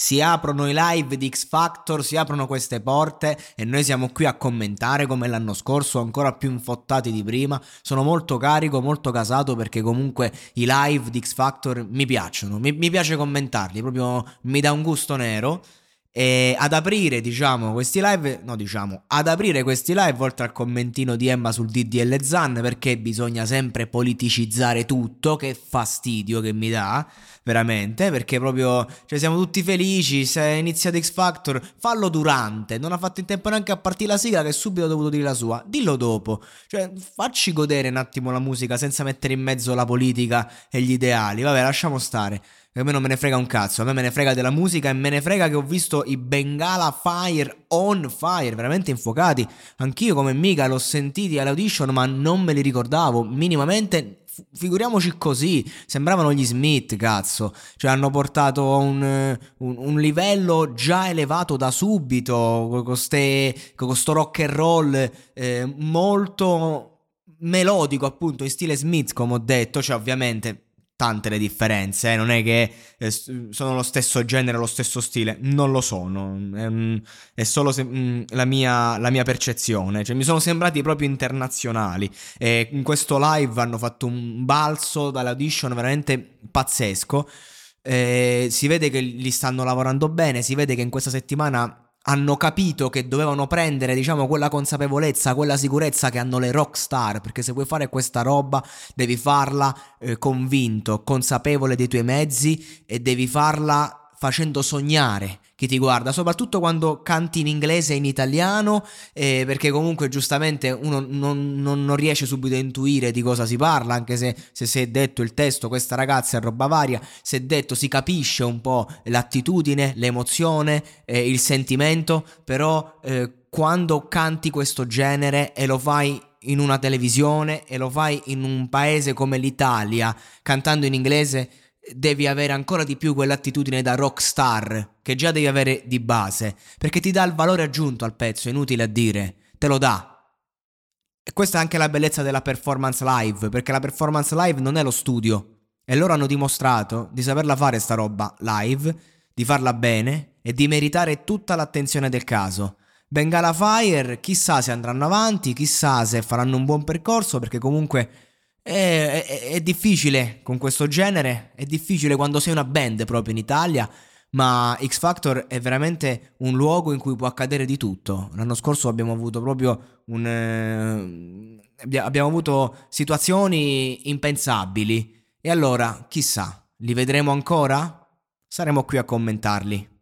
Si aprono i live di X Factor, si aprono queste porte e noi siamo qui a commentare come l'anno scorso, ancora più infottati di prima. Sono molto carico, molto casato perché comunque i live di X Factor mi piacciono, mi, mi piace commentarli, proprio mi dà un gusto nero. E ad aprire, diciamo, questi live, no, diciamo, ad aprire questi live, oltre al commentino di Emma sul DDL Zan, perché bisogna sempre politicizzare tutto, che fastidio che mi dà, veramente, perché proprio, cioè, siamo tutti felici, se è iniziato X Factor, fallo durante, non ha fatto in tempo neanche a partire la sigla, che subito ha dovuto dire la sua, dillo dopo, cioè, facci godere un attimo la musica senza mettere in mezzo la politica e gli ideali, vabbè, lasciamo stare. A me non me ne frega un cazzo, a me me ne frega della musica e me ne frega che ho visto i Bengala Fire on fire, veramente infuocati. Anch'io come mica l'ho sentiti all'audition, ma non me li ricordavo minimamente. Figuriamoci così, sembravano gli Smith, cazzo. Cioè, hanno portato un, un, un livello già elevato da subito, con, ste, con sto rock and roll eh, molto melodico, appunto, in stile Smith, come ho detto. Cioè, ovviamente tante le differenze, eh? non è che eh, sono lo stesso genere, lo stesso stile, non lo sono, è, è solo se, mh, la, mia, la, mia, percezione, cioè mi sono sembrati proprio internazionali. E in questo live hanno fatto un balzo dall'audition veramente pazzesco, eh, si vede che li stanno lavorando bene, si vede che in questa settimana hanno capito che dovevano prendere, diciamo, quella consapevolezza, quella sicurezza che hanno le rockstar, perché se vuoi fare questa roba devi farla eh, convinto, consapevole dei tuoi mezzi e devi farla facendo sognare chi ti guarda, soprattutto quando canti in inglese e in italiano, eh, perché comunque giustamente uno non, non, non, riesce subito a intuire di cosa si parla, anche se, se si è detto il testo, questa ragazza è roba varia, se è detto si capisce un po' l'attitudine, l'emozione, eh, il sentimento, però eh, quando canti questo genere e lo fai in una televisione e lo fai in un paese come l'Italia, cantando in inglese, devi avere ancora di più quell'attitudine da rockstar che già devi avere di base, perché ti dà il valore aggiunto al pezzo, è inutile a dire, te lo dà. E questa è anche la bellezza della performance live, perché la performance live non è lo studio. E loro hanno dimostrato di saperla fare sta roba live, di farla bene e di meritare tutta l'attenzione del caso. Bengala Fire, chissà se andranno avanti, chissà se faranno un buon percorso, perché comunque è, è, è, difficile con questo genere, è difficile quando sei una band proprio in Italia, ma X Factor è veramente un luogo in cui può accadere di tutto. L'anno scorso abbiamo avuto proprio un... Eh, abbiamo avuto situazioni impensabili. E allora, chissà, li vedremo ancora? Saremo qui a commentarli.